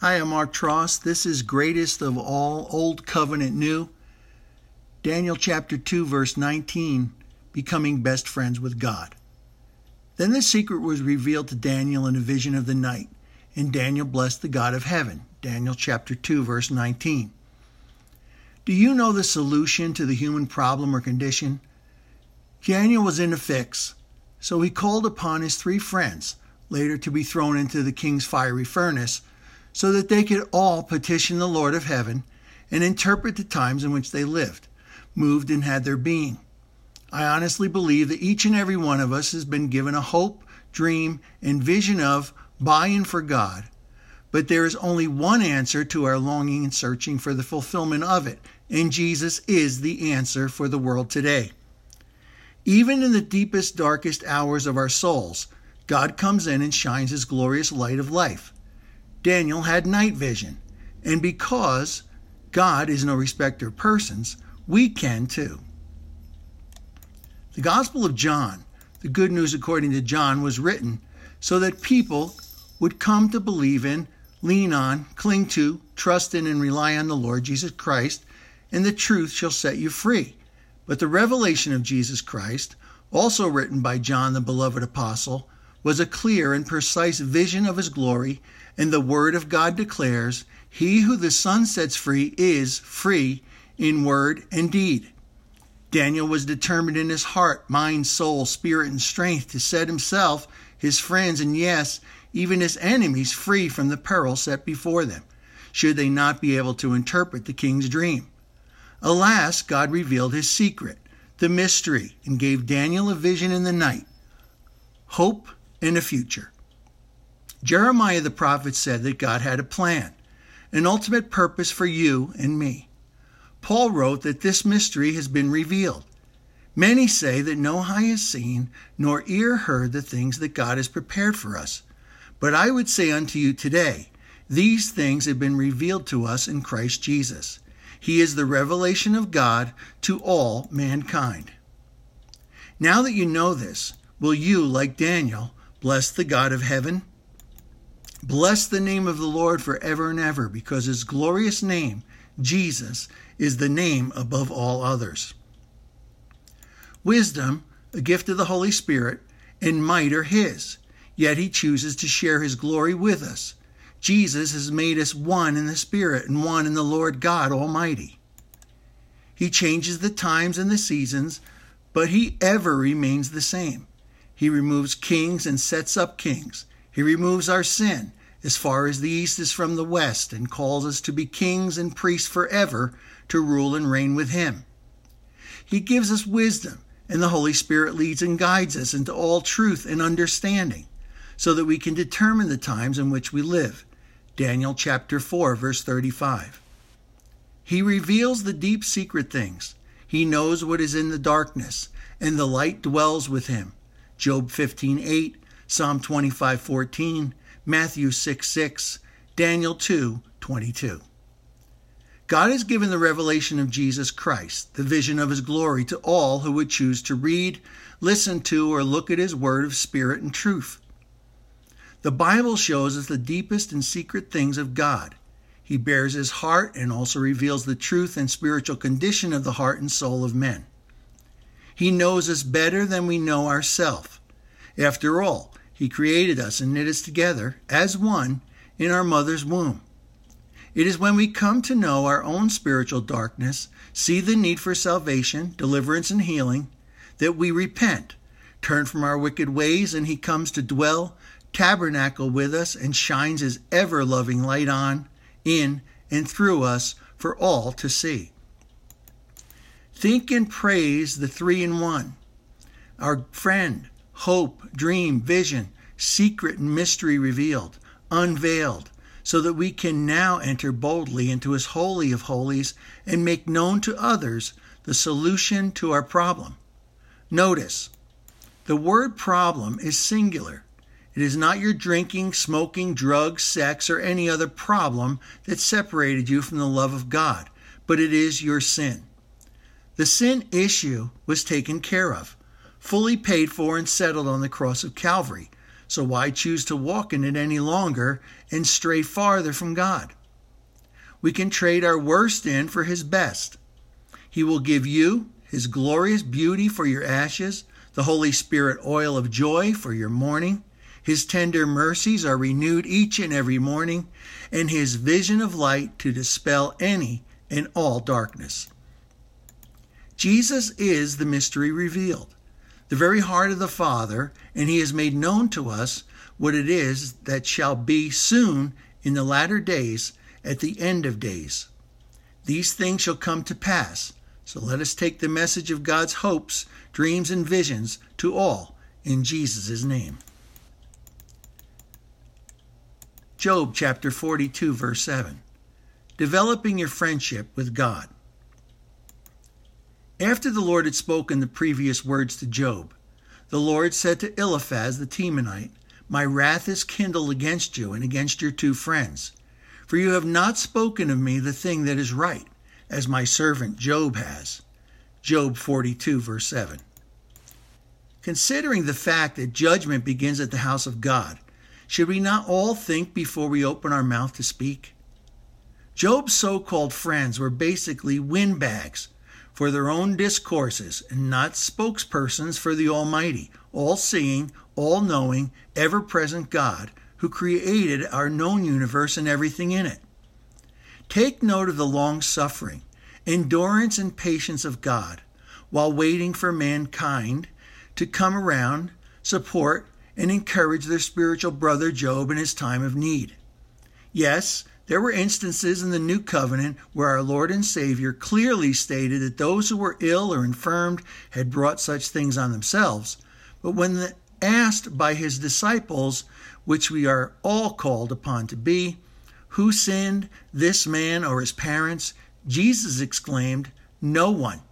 Hi, I'm Mark Tross. This is Greatest of All, Old Covenant New. Daniel chapter 2, verse 19 Becoming Best Friends with God. Then the secret was revealed to Daniel in a vision of the night, and Daniel blessed the God of heaven. Daniel chapter 2, verse 19. Do you know the solution to the human problem or condition? Daniel was in a fix, so he called upon his three friends, later to be thrown into the king's fiery furnace so that they could all petition the Lord of heaven and interpret the times in which they lived, moved, and had their being. I honestly believe that each and every one of us has been given a hope, dream, and vision of by and for God. But there is only one answer to our longing and searching for the fulfillment of it, and Jesus is the answer for the world today. Even in the deepest, darkest hours of our souls, God comes in and shines his glorious light of life. Daniel had night vision. And because God is no respecter of persons, we can too. The Gospel of John, the good news according to John, was written so that people would come to believe in, lean on, cling to, trust in, and rely on the Lord Jesus Christ, and the truth shall set you free. But the revelation of Jesus Christ, also written by John, the beloved apostle, was a clear and precise vision of his glory, and the Word of God declares, He who the Son sets free is free in word and deed. Daniel was determined in his heart, mind, soul, spirit, and strength to set himself, his friends, and yes, even his enemies free from the peril set before them, should they not be able to interpret the king's dream. Alas, God revealed his secret, the mystery, and gave Daniel a vision in the night. Hope in the future. Jeremiah the prophet said that God had a plan, an ultimate purpose for you and me. Paul wrote that this mystery has been revealed. Many say that no eye has seen, nor ear heard the things that God has prepared for us. But I would say unto you today, these things have been revealed to us in Christ Jesus. He is the revelation of God to all mankind. Now that you know this, will you, like Daniel, Bless the God of heaven. Bless the name of the Lord forever and ever, because his glorious name, Jesus, is the name above all others. Wisdom, a gift of the Holy Spirit, and might are his, yet he chooses to share his glory with us. Jesus has made us one in the Spirit and one in the Lord God Almighty. He changes the times and the seasons, but he ever remains the same. He removes kings and sets up kings. He removes our sin as far as the east is from the west and calls us to be kings and priests forever to rule and reign with him. He gives us wisdom, and the Holy Spirit leads and guides us into all truth and understanding so that we can determine the times in which we live. Daniel chapter 4 verse 35. He reveals the deep secret things. He knows what is in the darkness, and the light dwells with him. Job 15:8, Psalm 25:14, Matthew 6:6, Daniel 2:22. God has given the revelation of Jesus Christ, the vision of his glory, to all who would choose to read, listen to, or look at his word of spirit and truth. The Bible shows us the deepest and secret things of God. He bares his heart and also reveals the truth and spiritual condition of the heart and soul of men. He knows us better than we know ourselves. After all, He created us and knit us together as one in our mother's womb. It is when we come to know our own spiritual darkness, see the need for salvation, deliverance, and healing, that we repent, turn from our wicked ways, and He comes to dwell, tabernacle with us, and shines His ever loving light on, in, and through us for all to see. Think and praise the three in one. Our friend, hope, dream, vision, secret and mystery revealed, unveiled, so that we can now enter boldly into his holy of holies and make known to others the solution to our problem. Notice, the word problem is singular. It is not your drinking, smoking, drugs, sex, or any other problem that separated you from the love of God, but it is your sin. The sin issue was taken care of, fully paid for and settled on the cross of Calvary, so why choose to walk in it any longer and stray farther from God? We can trade our worst in for His best. He will give you His glorious beauty for your ashes, the Holy Spirit oil of joy for your mourning. His tender mercies are renewed each and every morning, and His vision of light to dispel any and all darkness. Jesus is the mystery revealed the very heart of the Father, and he has made known to us what it is that shall be soon in the latter days at the end of days. These things shall come to pass. So let us take the message of God's hopes, dreams, and visions to all in Jesus' name. Job chapter 42, verse 7. Developing your friendship with God. After the Lord had spoken the previous words to Job, the Lord said to Eliphaz the Temanite, My wrath is kindled against you and against your two friends, for you have not spoken of me the thing that is right, as my servant Job has. Job 42, verse 7. Considering the fact that judgment begins at the house of God, should we not all think before we open our mouth to speak? Job's so called friends were basically windbags for their own discourses and not spokespersons for the Almighty, all seeing, all knowing, ever present God who created our known universe and everything in it. Take note of the long suffering, endurance, and patience of God while waiting for mankind to come around, support, and encourage their spiritual brother Job in his time of need. Yes, there were instances in the New Covenant where our Lord and Savior clearly stated that those who were ill or infirmed had brought such things on themselves. But when asked by his disciples, which we are all called upon to be, who sinned, this man or his parents, Jesus exclaimed, No one.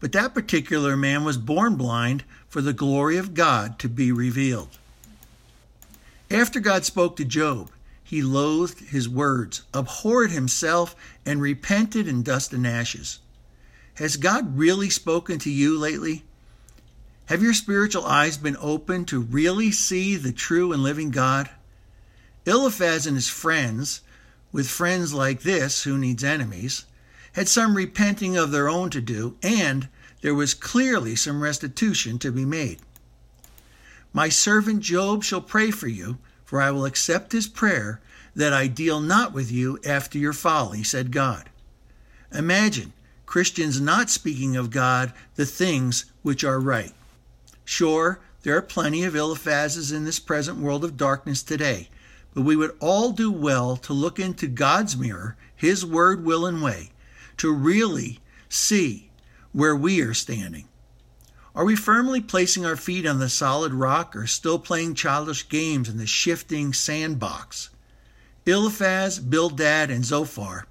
But that particular man was born blind for the glory of God to be revealed. After God spoke to Job, he loathed his words, abhorred himself, and repented in dust and ashes. Has God really spoken to you lately? Have your spiritual eyes been opened to really see the true and living God? Eliphaz and his friends, with friends like this who needs enemies, had some repenting of their own to do, and there was clearly some restitution to be made. My servant Job shall pray for you, for I will accept his prayer, that I deal not with you after your folly, said God. Imagine Christians not speaking of God the things which are right. Sure, there are plenty of Eliphazes in this present world of darkness today, but we would all do well to look into God's mirror, His word, will, and way, to really see where we are standing. Are we firmly placing our feet on the solid rock or still playing childish games in the shifting sandbox? Eliphaz, Bildad, and Zophar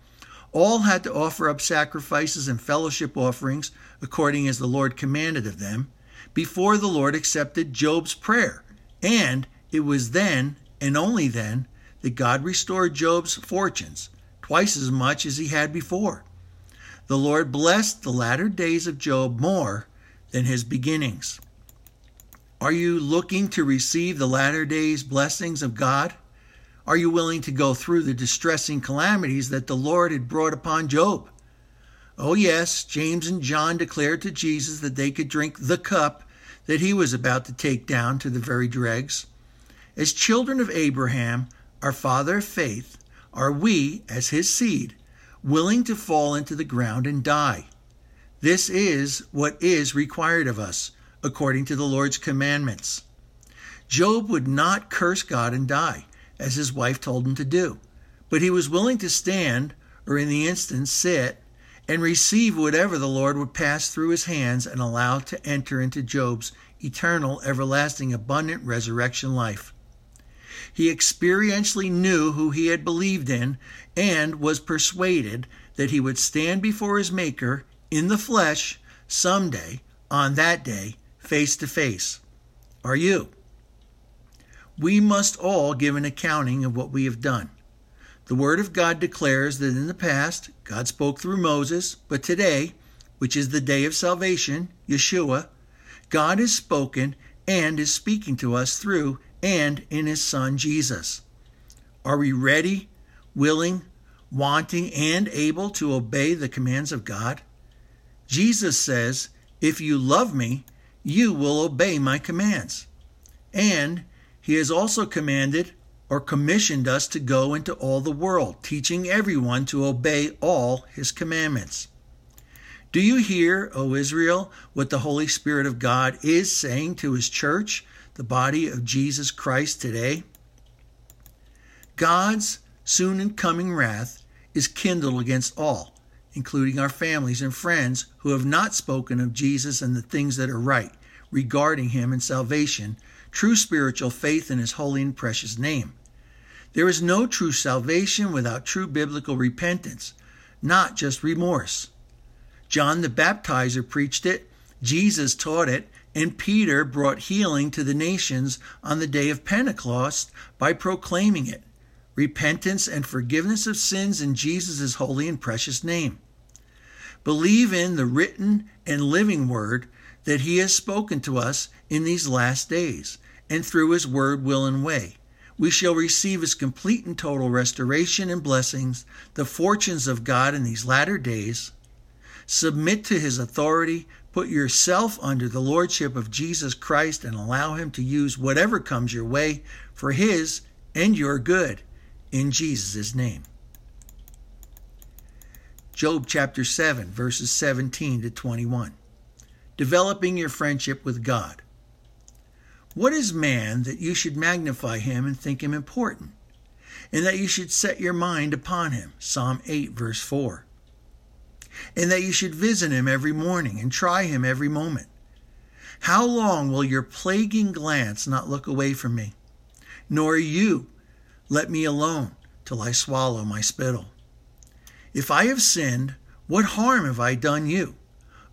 all had to offer up sacrifices and fellowship offerings according as the Lord commanded of them before the Lord accepted Job's prayer. And it was then, and only then, that God restored Job's fortunes, twice as much as he had before. The Lord blessed the latter days of Job more than his beginnings. Are you looking to receive the latter days blessings of God? Are you willing to go through the distressing calamities that the Lord had brought upon Job? Oh, yes, James and John declared to Jesus that they could drink the cup that he was about to take down to the very dregs. As children of Abraham, our father of faith, are we, as his seed, willing to fall into the ground and die? This is what is required of us, according to the Lord's commandments. Job would not curse God and die, as his wife told him to do, but he was willing to stand, or in the instance sit, and receive whatever the Lord would pass through his hands and allow to enter into Job's eternal, everlasting, abundant resurrection life. He experientially knew who he had believed in and was persuaded that he would stand before his Maker in the flesh someday, on that day, face to face. Are you? We must all give an accounting of what we have done. The Word of God declares that in the past, God spoke through Moses, but today, which is the day of salvation, Yeshua, God has spoken and is speaking to us through and in his Son Jesus. Are we ready, willing, wanting, and able to obey the commands of God? Jesus says, If you love me, you will obey my commands. And he has also commanded or commissioned us to go into all the world, teaching everyone to obey all his commandments. Do you hear, O Israel, what the Holy Spirit of God is saying to his church, the body of Jesus Christ today? God's soon and coming wrath is kindled against all, including our families and friends who have not spoken of Jesus and the things that are right regarding him and salvation, true spiritual faith in his holy and precious name. There is no true salvation without true biblical repentance, not just remorse. John the Baptizer preached it, Jesus taught it, and Peter brought healing to the nations on the day of Pentecost by proclaiming it repentance and forgiveness of sins in Jesus' holy and precious name. Believe in the written and living word that he has spoken to us in these last days, and through his word, will, and way. We shall receive his complete and total restoration and blessings, the fortunes of God in these latter days. Submit to his authority, put yourself under the lordship of Jesus Christ, and allow him to use whatever comes your way for his and your good in Jesus' name. Job chapter 7, verses 17 to 21. Developing your friendship with God. What is man that you should magnify him and think him important, and that you should set your mind upon him? Psalm 8, verse 4. And that you should visit him every morning and try him every moment. How long will your plaguing glance not look away from me? Nor you let me alone till I swallow my spittle. If I have sinned, what harm have I done you?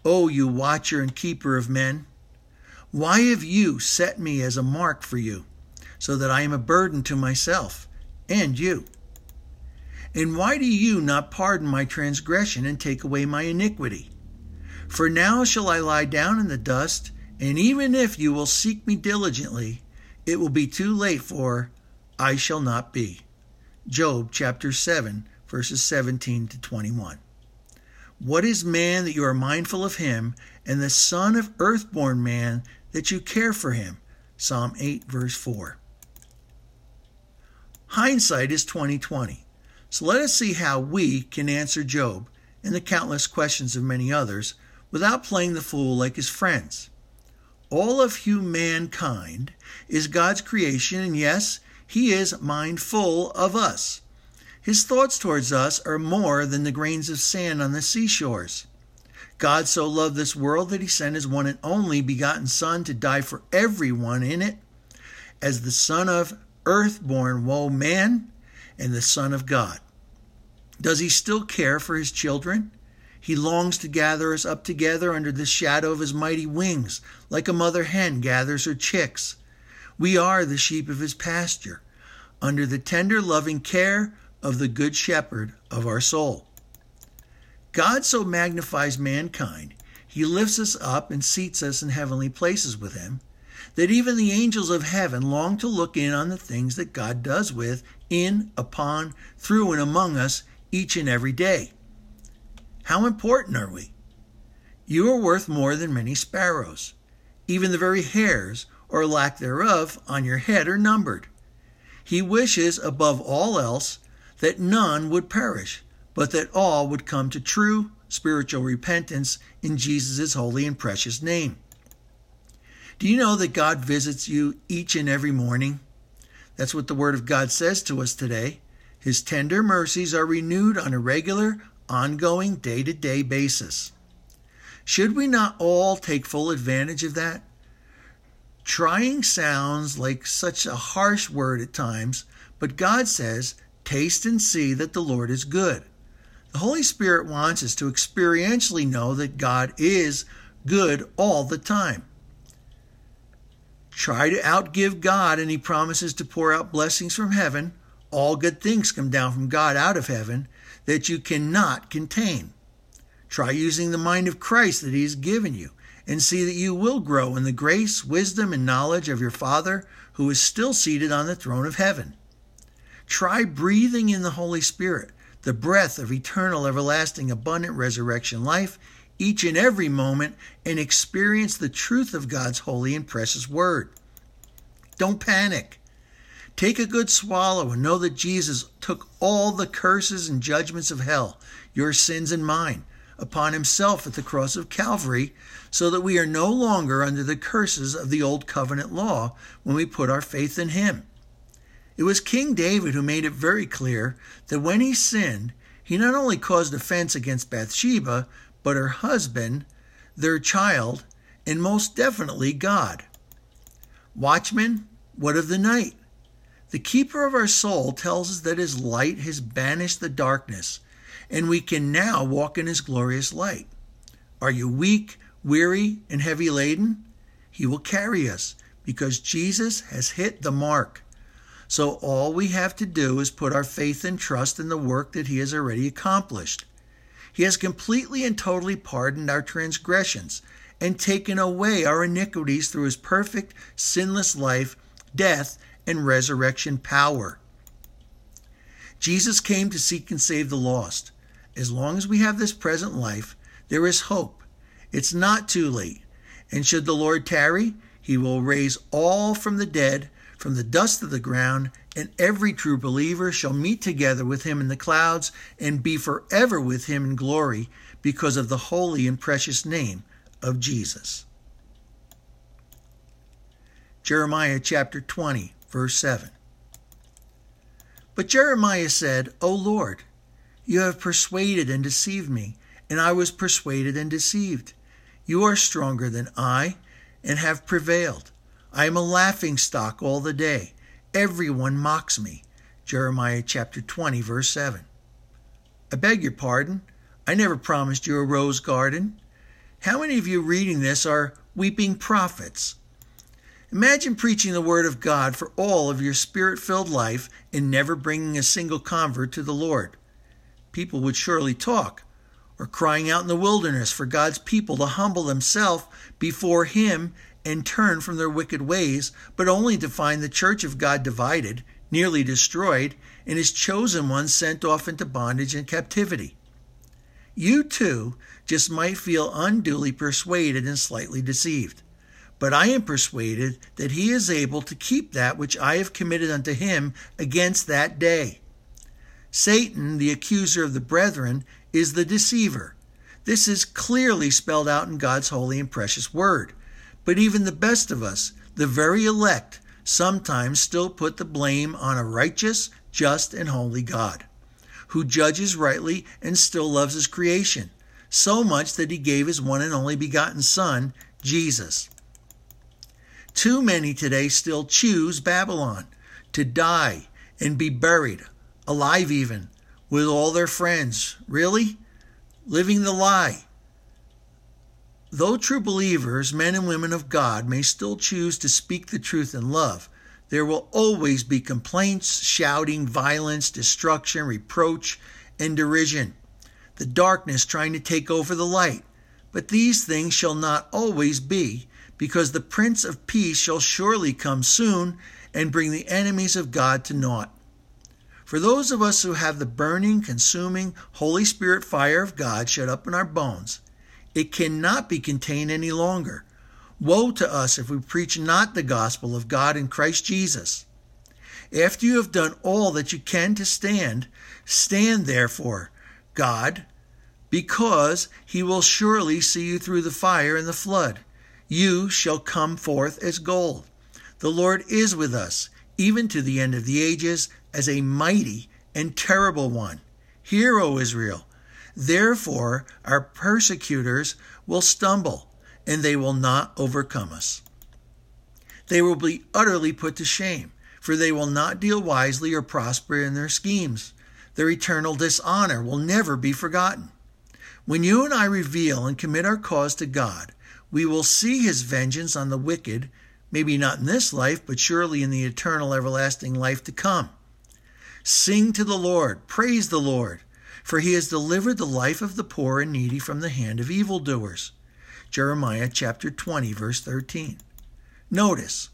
O you watcher and keeper of men? Why have you set me as a mark for you, so that I am a burden to myself and you? And why do you not pardon my transgression and take away my iniquity? For now shall I lie down in the dust, and even if you will seek me diligently, it will be too late, for I shall not be. Job chapter 7, verses 17 to 21. What is man that you are mindful of him, and the son of earthborn man that you care for him? Psalm 8, verse 4. Hindsight is 2020. So let us see how we can answer Job and the countless questions of many others without playing the fool like his friends. All of humankind is God's creation, and yes, he is mindful of us. His thoughts towards us are more than the grains of sand on the seashores. God so loved this world that he sent his one and only begotten Son to die for everyone in it, as the Son of earth-born woe man and the Son of God. Does he still care for his children? He longs to gather us up together under the shadow of his mighty wings, like a mother hen gathers her chicks. We are the sheep of his pasture, under the tender, loving care of the Good Shepherd of our soul. God so magnifies mankind, he lifts us up and seats us in heavenly places with him, that even the angels of heaven long to look in on the things that God does with, in, upon, through, and among us each and every day. How important are we? You are worth more than many sparrows. Even the very hairs or lack thereof on your head are numbered. He wishes above all else that none would perish, but that all would come to true spiritual repentance in Jesus' holy and precious name. Do you know that God visits you each and every morning? That's what the Word of God says to us today. His tender mercies are renewed on a regular, ongoing, day to day basis. Should we not all take full advantage of that? Trying sounds like such a harsh word at times, but God says, Taste and see that the Lord is good. The Holy Spirit wants us to experientially know that God is good all the time. Try to outgive God, and He promises to pour out blessings from heaven. All good things come down from God out of heaven that you cannot contain. Try using the mind of Christ that He has given you and see that you will grow in the grace, wisdom, and knowledge of your Father who is still seated on the throne of heaven. Try breathing in the Holy Spirit, the breath of eternal, everlasting, abundant resurrection life, each and every moment, and experience the truth of God's holy and precious word. Don't panic. Take a good swallow and know that Jesus took all the curses and judgments of hell, your sins and mine, upon himself at the cross of Calvary, so that we are no longer under the curses of the old covenant law when we put our faith in him. It was King David who made it very clear that when he sinned, he not only caused offense against Bathsheba, but her husband, their child, and most definitely God. Watchman, what of the night? The keeper of our soul tells us that his light has banished the darkness, and we can now walk in his glorious light. Are you weak, weary, and heavy laden? He will carry us because Jesus has hit the mark. So all we have to do is put our faith and trust in the work that he has already accomplished. He has completely and totally pardoned our transgressions and taken away our iniquities through his perfect, sinless life, death, and resurrection power. Jesus came to seek and save the lost. As long as we have this present life, there is hope. It's not too late. And should the Lord tarry, he will raise all from the dead, from the dust of the ground, and every true believer shall meet together with him in the clouds and be forever with him in glory because of the holy and precious name of Jesus. Jeremiah chapter 20, verse 7. But Jeremiah said, O Lord, you have persuaded and deceived me, and I was persuaded and deceived. You are stronger than I, and have prevailed. I am a laughing stock all the day. Everyone mocks me. Jeremiah chapter 20, verse 7. I beg your pardon. I never promised you a rose garden. How many of you reading this are weeping prophets? Imagine preaching the Word of God for all of your spirit filled life and never bringing a single convert to the Lord. People would surely talk, or crying out in the wilderness for God's people to humble themselves before Him and turn from their wicked ways, but only to find the church of God divided, nearly destroyed, and His chosen ones sent off into bondage and captivity. You too just might feel unduly persuaded and slightly deceived. But I am persuaded that he is able to keep that which I have committed unto him against that day. Satan, the accuser of the brethren, is the deceiver. This is clearly spelled out in God's holy and precious word. But even the best of us, the very elect, sometimes still put the blame on a righteous, just, and holy God, who judges rightly and still loves his creation, so much that he gave his one and only begotten Son, Jesus. Too many today still choose Babylon to die and be buried, alive even, with all their friends. Really? Living the lie. Though true believers, men and women of God, may still choose to speak the truth in love, there will always be complaints, shouting, violence, destruction, reproach, and derision. The darkness trying to take over the light. But these things shall not always be, because the Prince of Peace shall surely come soon and bring the enemies of God to naught. For those of us who have the burning, consuming, Holy Spirit fire of God shut up in our bones, it cannot be contained any longer. Woe to us if we preach not the gospel of God in Christ Jesus. After you have done all that you can to stand, stand therefore, God, because he will surely see you through the fire and the flood you shall come forth as gold. The Lord is with us, even to the end of the ages, as a mighty and terrible one. Hear, O Israel. Therefore, our persecutors will stumble, and they will not overcome us. They will be utterly put to shame, for they will not deal wisely or prosper in their schemes. Their eternal dishonor will never be forgotten. When you and I reveal and commit our cause to God, we will see his vengeance on the wicked, maybe not in this life, but surely in the eternal everlasting life to come. Sing to the Lord, praise the Lord, for he has delivered the life of the poor and needy from the hand of evildoers. Jeremiah chapter 20, verse 13. Notice,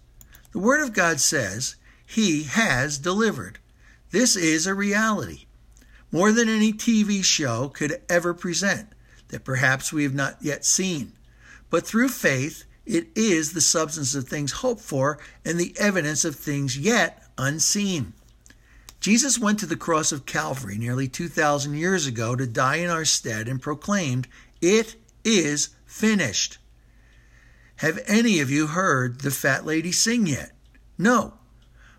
the Word of God says, He has delivered. This is a reality, more than any TV show could ever present, that perhaps we have not yet seen. But through faith, it is the substance of things hoped for and the evidence of things yet unseen. Jesus went to the cross of Calvary nearly 2,000 years ago to die in our stead and proclaimed, It is finished. Have any of you heard the fat lady sing yet? No.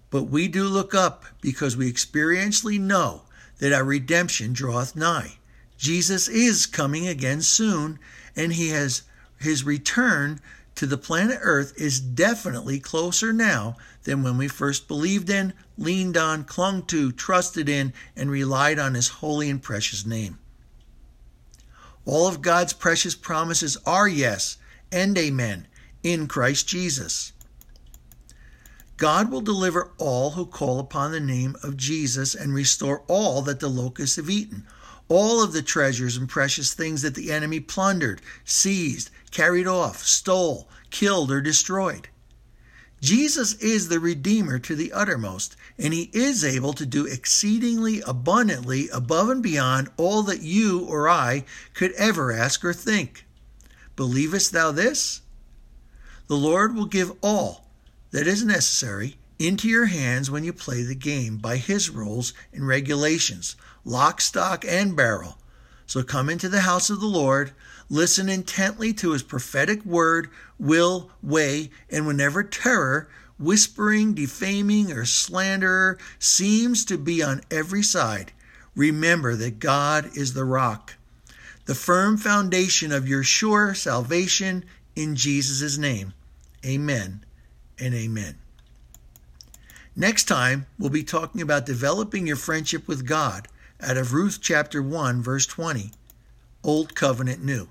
But we do look up because we experientially know that our redemption draweth nigh. Jesus is coming again soon, and he has his return to the planet Earth is definitely closer now than when we first believed in, leaned on, clung to, trusted in, and relied on His holy and precious name. All of God's precious promises are yes and amen in Christ Jesus. God will deliver all who call upon the name of Jesus and restore all that the locusts have eaten all of the treasures and precious things that the enemy plundered, seized, carried off, stole, killed, or destroyed. Jesus is the Redeemer to the uttermost, and he is able to do exceedingly abundantly above and beyond all that you or I could ever ask or think. Believest thou this? The Lord will give all that is necessary into your hands when you play the game by his rules and regulations, lock, stock, and barrel. So come into the house of the Lord, listen intently to his prophetic word, will, way, and whenever terror, whispering, defaming, or slanderer seems to be on every side, remember that God is the rock, the firm foundation of your sure salvation in Jesus' name. Amen and amen. Next time, we'll be talking about developing your friendship with God out of Ruth chapter 1, verse 20. Old Covenant New.